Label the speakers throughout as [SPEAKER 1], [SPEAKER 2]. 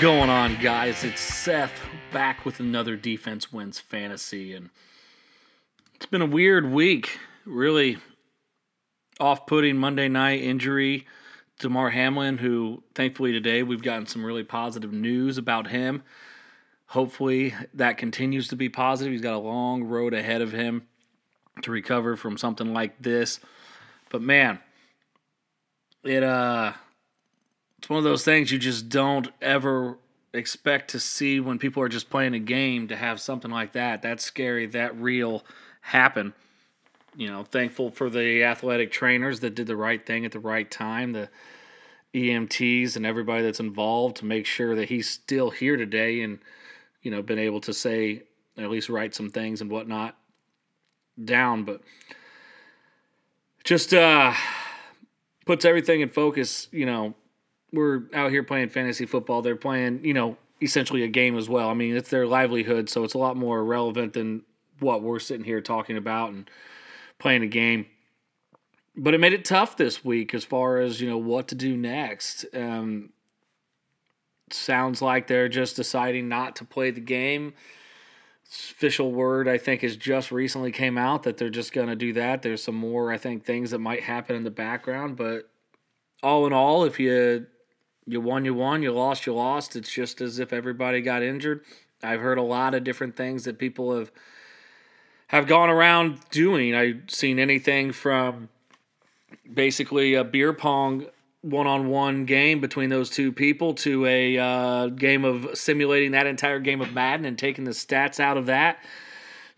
[SPEAKER 1] going on, guys? It's Seth back with another Defense Wins Fantasy. And it's been a weird week. Really off putting Monday night injury. Damar Hamlin, who thankfully today we've gotten some really positive news about him. Hopefully that continues to be positive. He's got a long road ahead of him to recover from something like this. But man, it uh it's one of those things you just don't ever expect to see when people are just playing a game to have something like that. That's scary. That real happen. You know thankful for the athletic trainers that did the right thing at the right time the EMTs and everybody that's involved to make sure that he's still here today and you know been able to say at least write some things and whatnot down. But just uh puts everything in focus you know we're out here playing fantasy football. They're playing, you know, essentially a game as well. I mean, it's their livelihood, so it's a lot more relevant than what we're sitting here talking about and playing a game. But it made it tough this week as far as, you know, what to do next. Um, sounds like they're just deciding not to play the game. Official word, I think, has just recently came out that they're just going to do that. There's some more, I think, things that might happen in the background, but all in all, if you you won, you won, you lost, you lost. It's just as if everybody got injured. I've heard a lot of different things that people have have gone around doing. I've seen anything from basically a beer pong one-on-one game between those two people to a uh, game of simulating that entire game of Madden and taking the stats out of that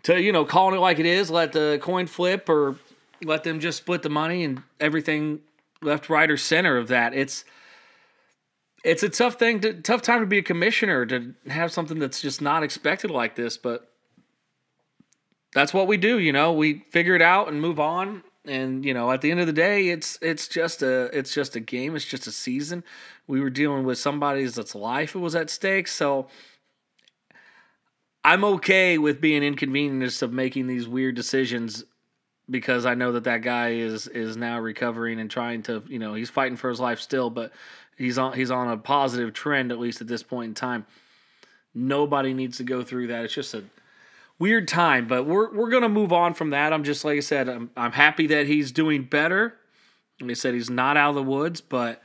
[SPEAKER 1] to you know calling it like it is, let the coin flip or let them just split the money and everything left, right, or center of that. It's it's a tough thing to tough time to be a commissioner to have something that's just not expected like this but that's what we do you know? We figure it out and move on and you know at the end of the day it's it's just a it's just a game it's just a season. We were dealing with somebody's that's life was at stake so i'm okay with being inconvenienced of making these weird decisions because i know that that guy is is now recovering and trying to you know he's fighting for his life still but he's on he's on a positive trend at least at this point in time. Nobody needs to go through that. It's just a weird time, but we're we're gonna move on from that. I'm just like I said, I'm I'm happy that he's doing better. Like I said, he's not out of the woods, but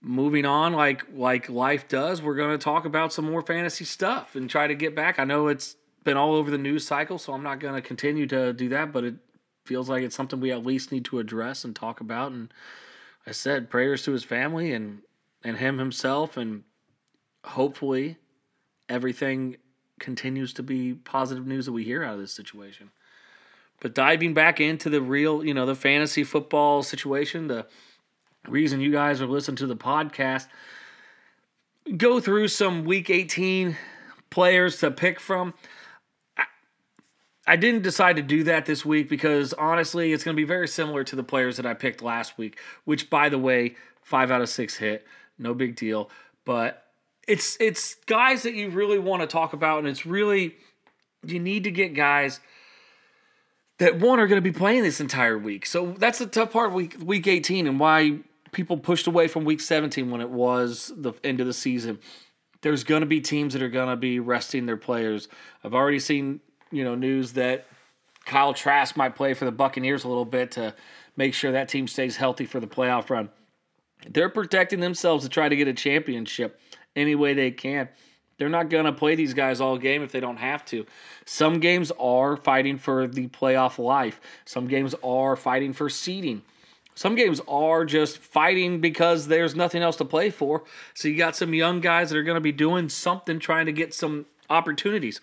[SPEAKER 1] moving on like like life does, we're gonna talk about some more fantasy stuff and try to get back. I know it's been all over the news cycle, so I'm not gonna continue to do that, but it feels like it's something we at least need to address and talk about and I said prayers to his family and and him himself, and hopefully everything continues to be positive news that we hear out of this situation. But diving back into the real, you know, the fantasy football situation, the reason you guys are listening to the podcast, go through some week 18 players to pick from. I didn't decide to do that this week because honestly, it's going to be very similar to the players that I picked last week, which, by the way, five out of six hit, no big deal. But it's it's guys that you really want to talk about, and it's really you need to get guys that one are going to be playing this entire week. So that's the tough part week week 18 and why people pushed away from week 17 when it was the end of the season. There's going to be teams that are going to be resting their players. I've already seen you know news that Kyle Trask might play for the Buccaneers a little bit to make sure that team stays healthy for the playoff run. They're protecting themselves to try to get a championship any way they can. They're not going to play these guys all game if they don't have to. Some games are fighting for the playoff life. Some games are fighting for seeding. Some games are just fighting because there's nothing else to play for. So you got some young guys that are going to be doing something trying to get some opportunities.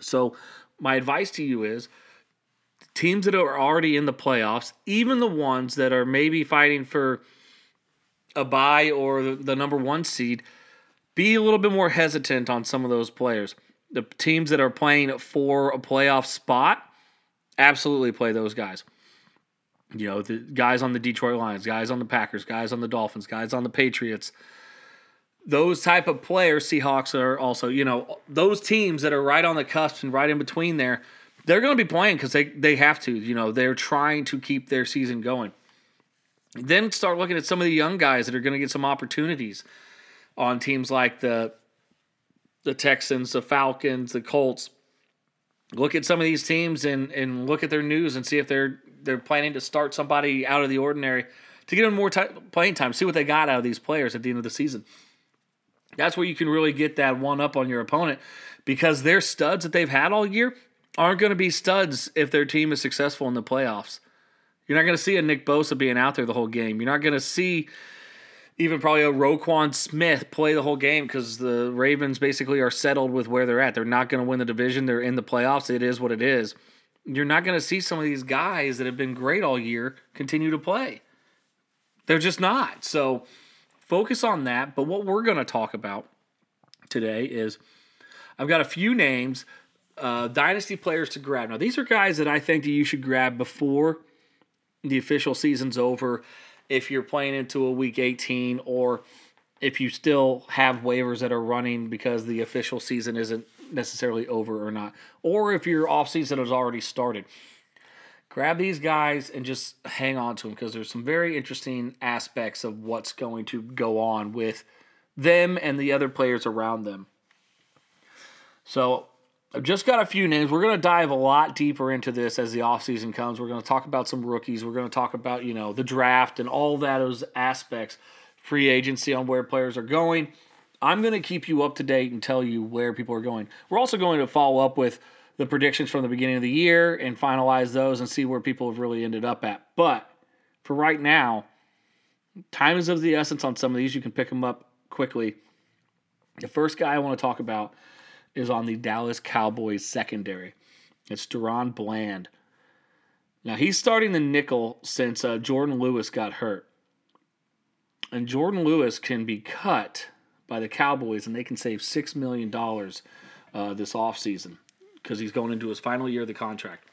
[SPEAKER 1] So, my advice to you is teams that are already in the playoffs, even the ones that are maybe fighting for a bye or the, the number one seed, be a little bit more hesitant on some of those players. The teams that are playing for a playoff spot, absolutely play those guys. You know, the guys on the Detroit Lions, guys on the Packers, guys on the Dolphins, guys on the Patriots those type of players, Seahawks are also, you know, those teams that are right on the cusp and right in between there, they're going to be playing because they, they have to. You know, they're trying to keep their season going. Then start looking at some of the young guys that are going to get some opportunities. on teams like the the Texans, the Falcons, the Colts. Look at some of these teams and and look at their news and see if they're they're planning to start somebody out of the ordinary to get them more t- playing time. See what they got out of these players at the end of the season. That's where you can really get that one up on your opponent because their studs that they've had all year aren't going to be studs if their team is successful in the playoffs. You're not going to see a Nick Bosa being out there the whole game. You're not going to see even probably a Roquan Smith play the whole game because the Ravens basically are settled with where they're at. They're not going to win the division. They're in the playoffs. It is what it is. You're not going to see some of these guys that have been great all year continue to play. They're just not. So focus on that. But what we're going to talk about today is I've got a few names, uh, dynasty players to grab. Now, these are guys that I think that you should grab before the official season's over if you're playing into a week 18 or if you still have waivers that are running because the official season isn't necessarily over or not, or if your offseason has already started. Grab these guys and just hang on to them because there's some very interesting aspects of what's going to go on with them and the other players around them. So I've just got a few names. We're going to dive a lot deeper into this as the offseason comes. We're going to talk about some rookies. We're going to talk about, you know, the draft and all that those aspects, free agency on where players are going. I'm going to keep you up to date and tell you where people are going. We're also going to follow up with the predictions from the beginning of the year and finalize those and see where people have really ended up at. But for right now, time is of the essence on some of these. You can pick them up quickly. The first guy I want to talk about is on the Dallas Cowboys secondary. It's DaRon Bland. Now he's starting the nickel since uh, Jourdan Lewis got hurt. And Jourdan Lewis can be cut by the Cowboys and they can save $6 million uh, this offseason because he's going into his final year of the contract.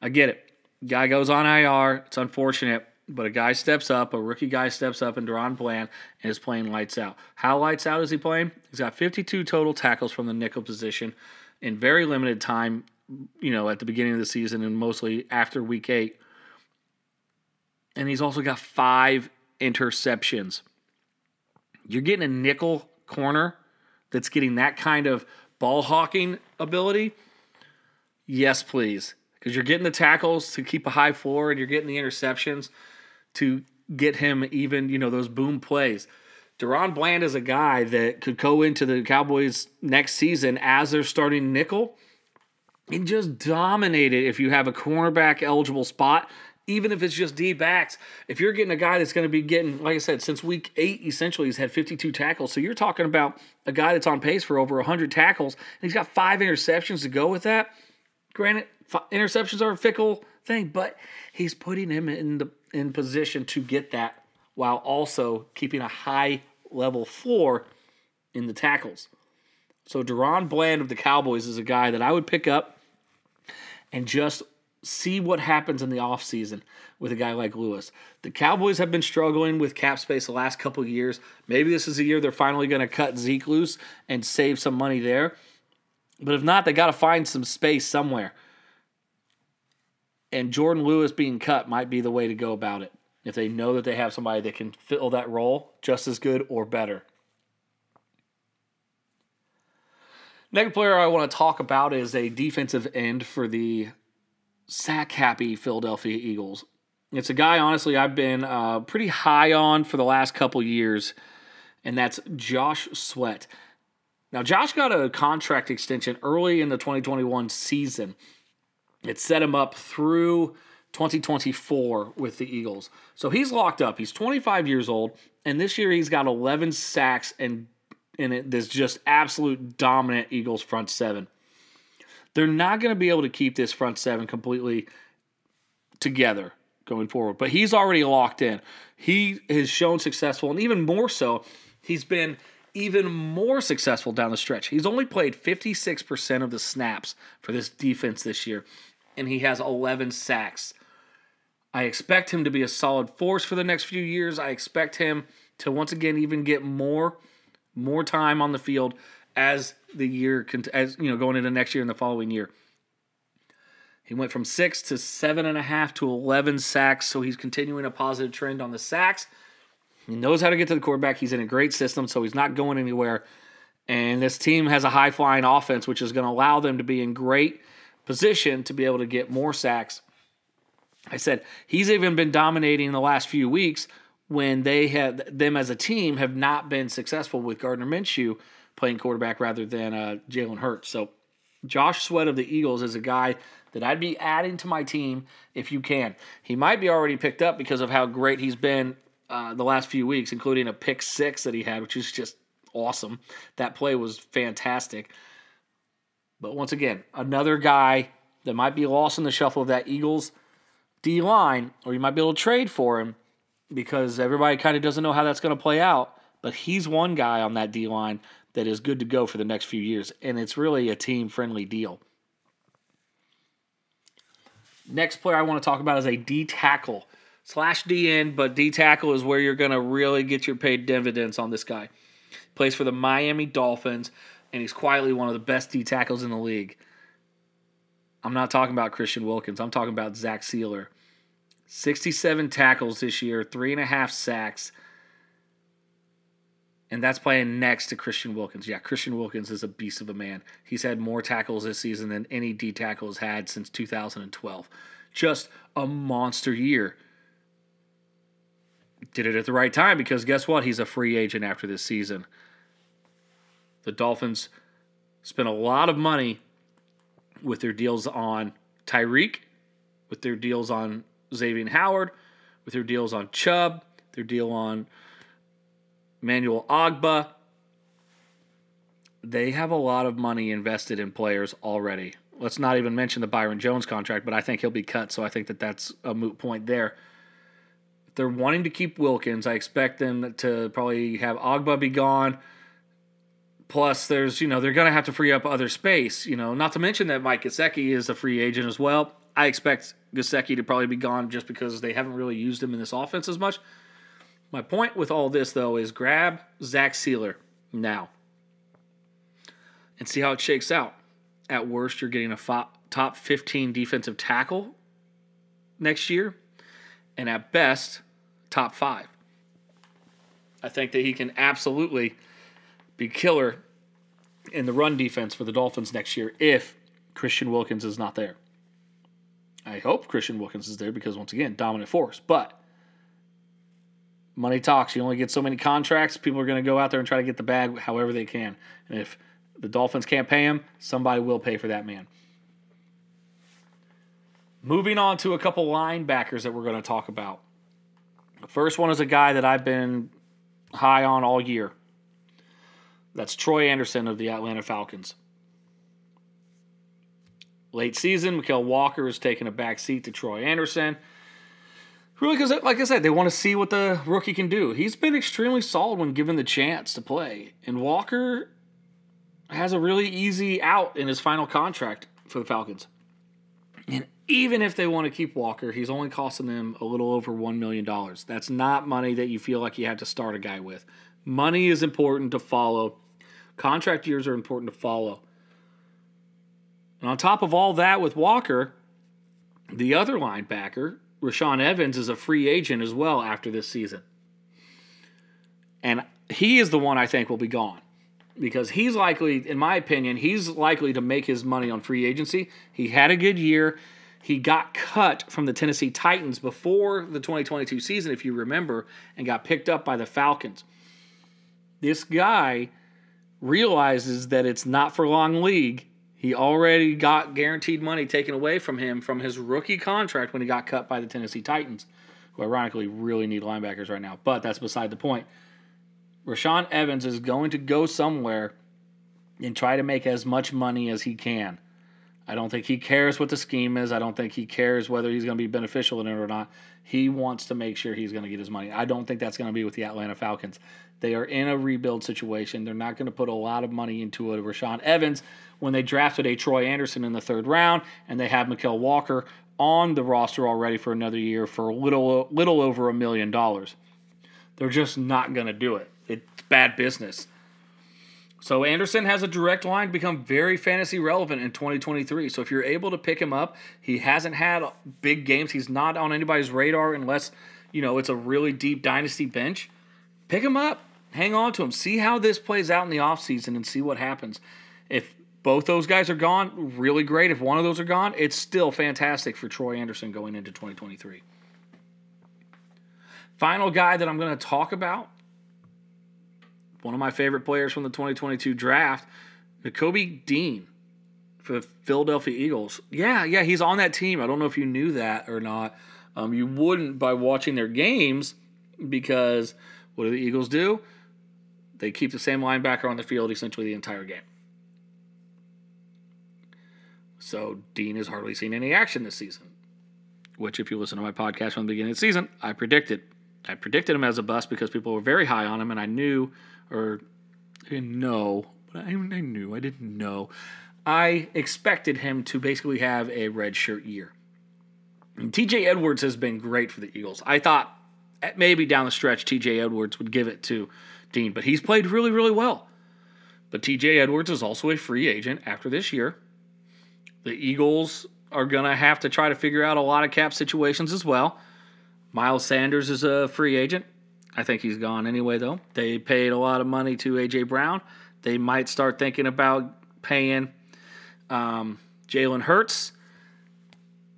[SPEAKER 1] I get it. Guy goes on IR. It's unfortunate, but a guy steps up, a rookie guy steps up, and DaRon Bland and is playing lights out. How lights out is he playing? He's got 52 total tackles from the nickel position in very limited time, you know, at the beginning of the season and mostly after week eight. And he's also got five interceptions. You're getting a nickel corner that's getting that kind of ball hawking ability. Yes, please. Because you're getting the tackles to keep a high floor and you're getting the interceptions to get him even, you know, those boom plays. DaRon Bland is a guy that could go into the Cowboys next season as their starting nickel and just dominate it if you have a cornerback eligible spot, even if it's just D backs. If you're getting a guy that's going to be getting, like I said, since week eight, essentially, he's had 52 tackles. So you're talking about a guy that's on pace for over 100 tackles, and he's got five interceptions to go with that. Granted, interceptions are a fickle thing, but he's putting him in the in position to get that while also keeping a high level floor in the tackles. So DaRon Bland of the Cowboys is a guy that I would pick up and just see what happens in the offseason with a guy like Lewis. The Cowboys have been struggling with cap space the last couple years. Maybe this is a year they're finally going to cut Zeke loose and save some money there. But if not, they got to find some space somewhere and Jourdan Lewis being cut might be the way to go about it if they know that they have somebody that can fill that role just as good or better. Next player I want to talk about is a defensive end for the sack happy Philadelphia Eagles. It's a guy, honestly, I've been uh, pretty high on for the last couple years, and that's Josh Sweat. Now, Josh got a contract extension early in the 2021 season it set him up through 2024 with the Eagles. So he's locked up. He's 25 years old, and this year he's got 11 sacks and in it this just absolute dominant Eagles front seven. They're not going to be able to keep this front seven completely together going forward, but he's already locked in. He has shown successful, and even more so, he's been even more successful down the stretch. He's only played 56% of the snaps for this defense this year and he has 11 sacks. I expect him to be a solid force for the next few years. I expect him to once again even get more more time on the field as the year as you know going into next year and the following year. He went from six to seven and a half to 11 sacks, so he's continuing a positive trend on the sacks. He knows how to get to the quarterback. He's in a great system, so he's not going anywhere. And this team has a high flying offense, which is going to allow them to be in great position to be able to get more sacks. I said he's even been dominating the last few weeks when they have them as a team have not been successful with Gardner Minshew playing quarterback rather than uh, Jalen Hurts. So Josh Sweat of the Eagles is a guy that I'd be adding to my team if you can. He might be already picked up because of how great he's been uh, the last few weeks, including a pick six that he had, which is just awesome. That play was fantastic. But once again, another guy that might be lost in the shuffle of that Eagles D line, or you might be able to trade for him because everybody kind of doesn't know how that's going to play out. But he's one guy on that D line that is good to go for the next few years, and it's really a team friendly deal. Next player I want to talk about is a D tackle slash DN, but D tackle is where you're going to really get your paid dividends on this guy. Plays for the Miami Dolphins, and he's quietly one of the best D tackles in the league. I'm not talking about Christian Wilkins. I'm talking about Zach Sieler. 67 tackles this year, three and a half sacks. And that's playing next to Christian Wilkins. Yeah, Christian Wilkins is a beast of a man. He's had more tackles this season than any D tackle has had since 2012. Just a monster year. Did it at the right time because guess what? He's a free agent after this season. The Dolphins spent a lot of money with their deals on Tyreek, with their deals on Xavier Howard, with their deals on Chubb, their deal on Emmanuel Ogbah. They have a lot of money invested in players already. Let's not even mention the Byron Jones contract, but I think he'll be cut, so I think that that's a moot point there. If they're wanting to keep Wilkins, I expect them to probably have Ogbah be gone. Plus, there's, you know, they're going to have to free up other space, you know, not to mention that Mike Gesicki is a free agent as well. I expect Gesicki to probably be gone just because they haven't really used him in this offense as much. My point with all this, though, is grab Zach Sieler now and see how it shakes out. At worst, you're getting a fo- top 15 defensive tackle next year, and at best, top five. I think that he can absolutely be killer in the run defense for the Dolphins next year if Christian Wilkins is not there. I hope Christian Wilkins is there because, once again, dominant force. But money talks. You only get so many contracts. People are going to go out there and try to get the bag however they can. And if the Dolphins can't pay him, somebody will pay for that man. Moving on to a couple linebackers that we're going to talk about. The first one is a guy that I've been high on all year. That's Troy Andersen of the Atlanta Falcons. Late season, Mykal Walker has taken a back seat to Troy Andersen. Really, because like I said, they want to see what the rookie can do. He's been extremely solid when given the chance to play, and Walker has a really easy out in his final contract for the Falcons. And even if they want to keep Walker, he's only costing them a little over $1 million. That's not money that you feel like you have to start a guy with. Money is important to follow, contract years are important to follow. And on top of all that, with Walker, the other linebacker, Rashaan Evans is a free agent as well after this season. And he is the one I think will be gone because he's likely, in my opinion, he's likely to make his money on free agency. He had a good year. He got cut from the Tennessee Titans before the 2022 season, if you remember, and got picked up by the Falcons. This guy realizes that it's not for long league he already got guaranteed money taken away from him from his rookie contract when he got cut by the Tennessee Titans, who ironically really need linebackers right now. But that's beside the point. Rashaan Evans is going to go somewhere and try to make as much money as he can. I don't think he cares what the scheme is. I don't think he cares whether he's going to be beneficial in it or not. He wants to make sure he's going to get his money. I don't think that's going to be with the Atlanta Falcons. They are in a rebuild situation. They're not going to put a lot of money into a Rashaan Evans when they drafted a Troy Andersen in the third round, and they have Mykal Walker on the roster already for another year for a little little over a million dollars. They're just not going to do it. It's bad business. So Andersen has a direct line to become very fantasy relevant in 2023. So if you're able to pick him up, he hasn't had big games. He's not on anybody's radar unless, you know, it's a really deep dynasty bench. pick him up, hang on to him, see how this plays out in the offseason and see what happens. If both those guys are gone, really great. If one of those are gone, it's still fantastic for Troy Andersen going into 2023. Final guy that I'm going to talk about, one of my favorite players from the 2022 draft, Nakobe Dean for the Philadelphia Eagles. Yeah, yeah, he's on that team. I don't know if you knew that or not. Um, you wouldn't by watching their games because what do the Eagles do? They keep the same linebacker on the field essentially the entire game. So Dean has hardly seen any action this season. Which, if you listen to my podcast from the beginning of the season, I predicted. I predicted him as a bust because people were very high on him, and I knew, or I didn't know, but I, I knew, I didn't know. I expected him to basically have a red shirt year. And TJ Edwards has been great for the Eagles. I thought eh, maybe down the stretch TJ Edwards would give it to Dean, but he's played really, really well. But TJ Edwards is also a free agent after this year. The Eagles are going to have to try to figure out a lot of cap situations as well. Miles Sanders is a free agent. I think he's gone anyway, though. They paid a lot of money to A.J. Brown. They might start thinking about paying um, Jalen Hurts.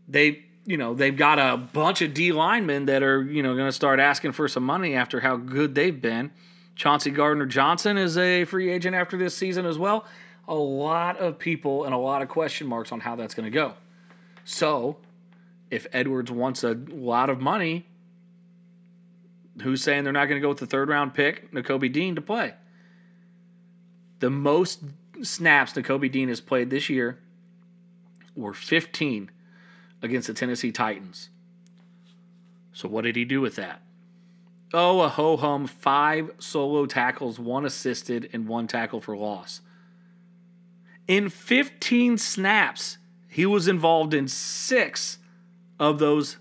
[SPEAKER 1] They, you know, they've got a bunch of D linemen that are, you know, going to start asking for some money after how good they've been. Chauncey Gardner Johnson is a free agent after this season as well a lot of people and a lot of question marks on how that's going to go. So, if Edwards wants a lot of money, who's saying they're not going to go with the third round pick, Nakobe Dean, to play? The most snaps Nakobe Dean has played this year were 15 against the Tennessee Titans. So, what did he do with that? Oh, a ho hum, five solo tackles, one assisted, and one tackle for loss. In 15 snaps, he was involved in six of those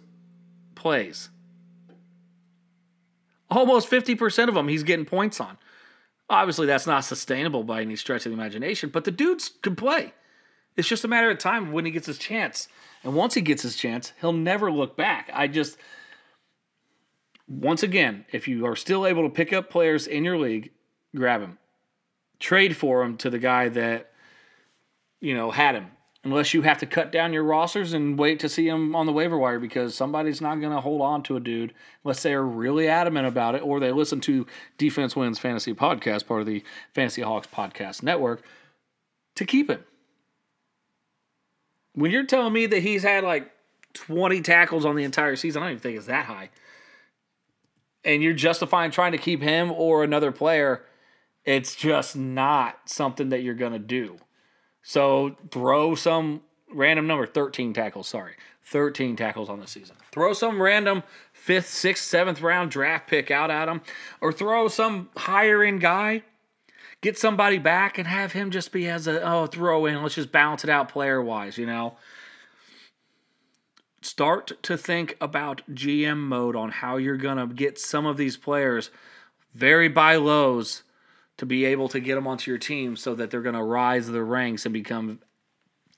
[SPEAKER 1] plays. Almost 50% of them he's getting points on. Obviously, that's not sustainable by any stretch of the imagination, but the dudes can play. It's just a matter of time when he gets his chance. And once he gets his chance, he'll never look back. I just, once again, if you are still able to pick up players in your league, grab him. Trade for him to the guy that you know, had him. Unless you have to cut down your rosters and wait to see him on the waiver wire because somebody's not going to hold on to a dude unless they are really adamant about it or they listen to Defense Wins Fantasy Podcast, part of the Fantasy Hawks Podcast Network, to keep him. When you're telling me that he's had like 20 tackles on the entire season, I don't even think it's that high. And you're justifying trying to keep him or another player, it's just not something that you're going to do. So throw some random number 13 tackles, sorry. 13 tackles on the season. Throw some random fifth, sixth, seventh round draft pick out at him, or throw some higher end guy. Get somebody back and have him just be as a oh throw in. Let's just balance it out player wise, you know. Start to think about GM mode on how you're gonna get some of these players very buy lows to be able to get them onto your team so that they're going to rise the ranks and become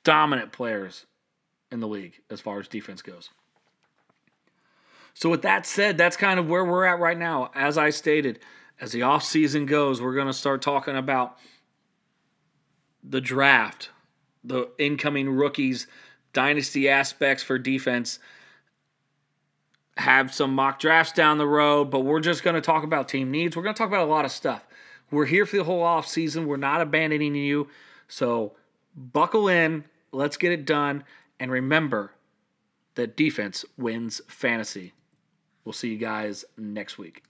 [SPEAKER 1] dominant players in the league as far as defense goes. So with that said, that's kind of where we're at right now. As I stated, as the offseason goes, we're going to start talking about the draft, the incoming rookies, dynasty aspects for defense. Have some mock drafts down the road, but we're just going to talk about team needs. We're going to talk about a lot of stuff. We're here for the whole off season. We're not abandoning you. So buckle in. Let's get it done. And remember that defense wins fantasy. We'll see you guys next week.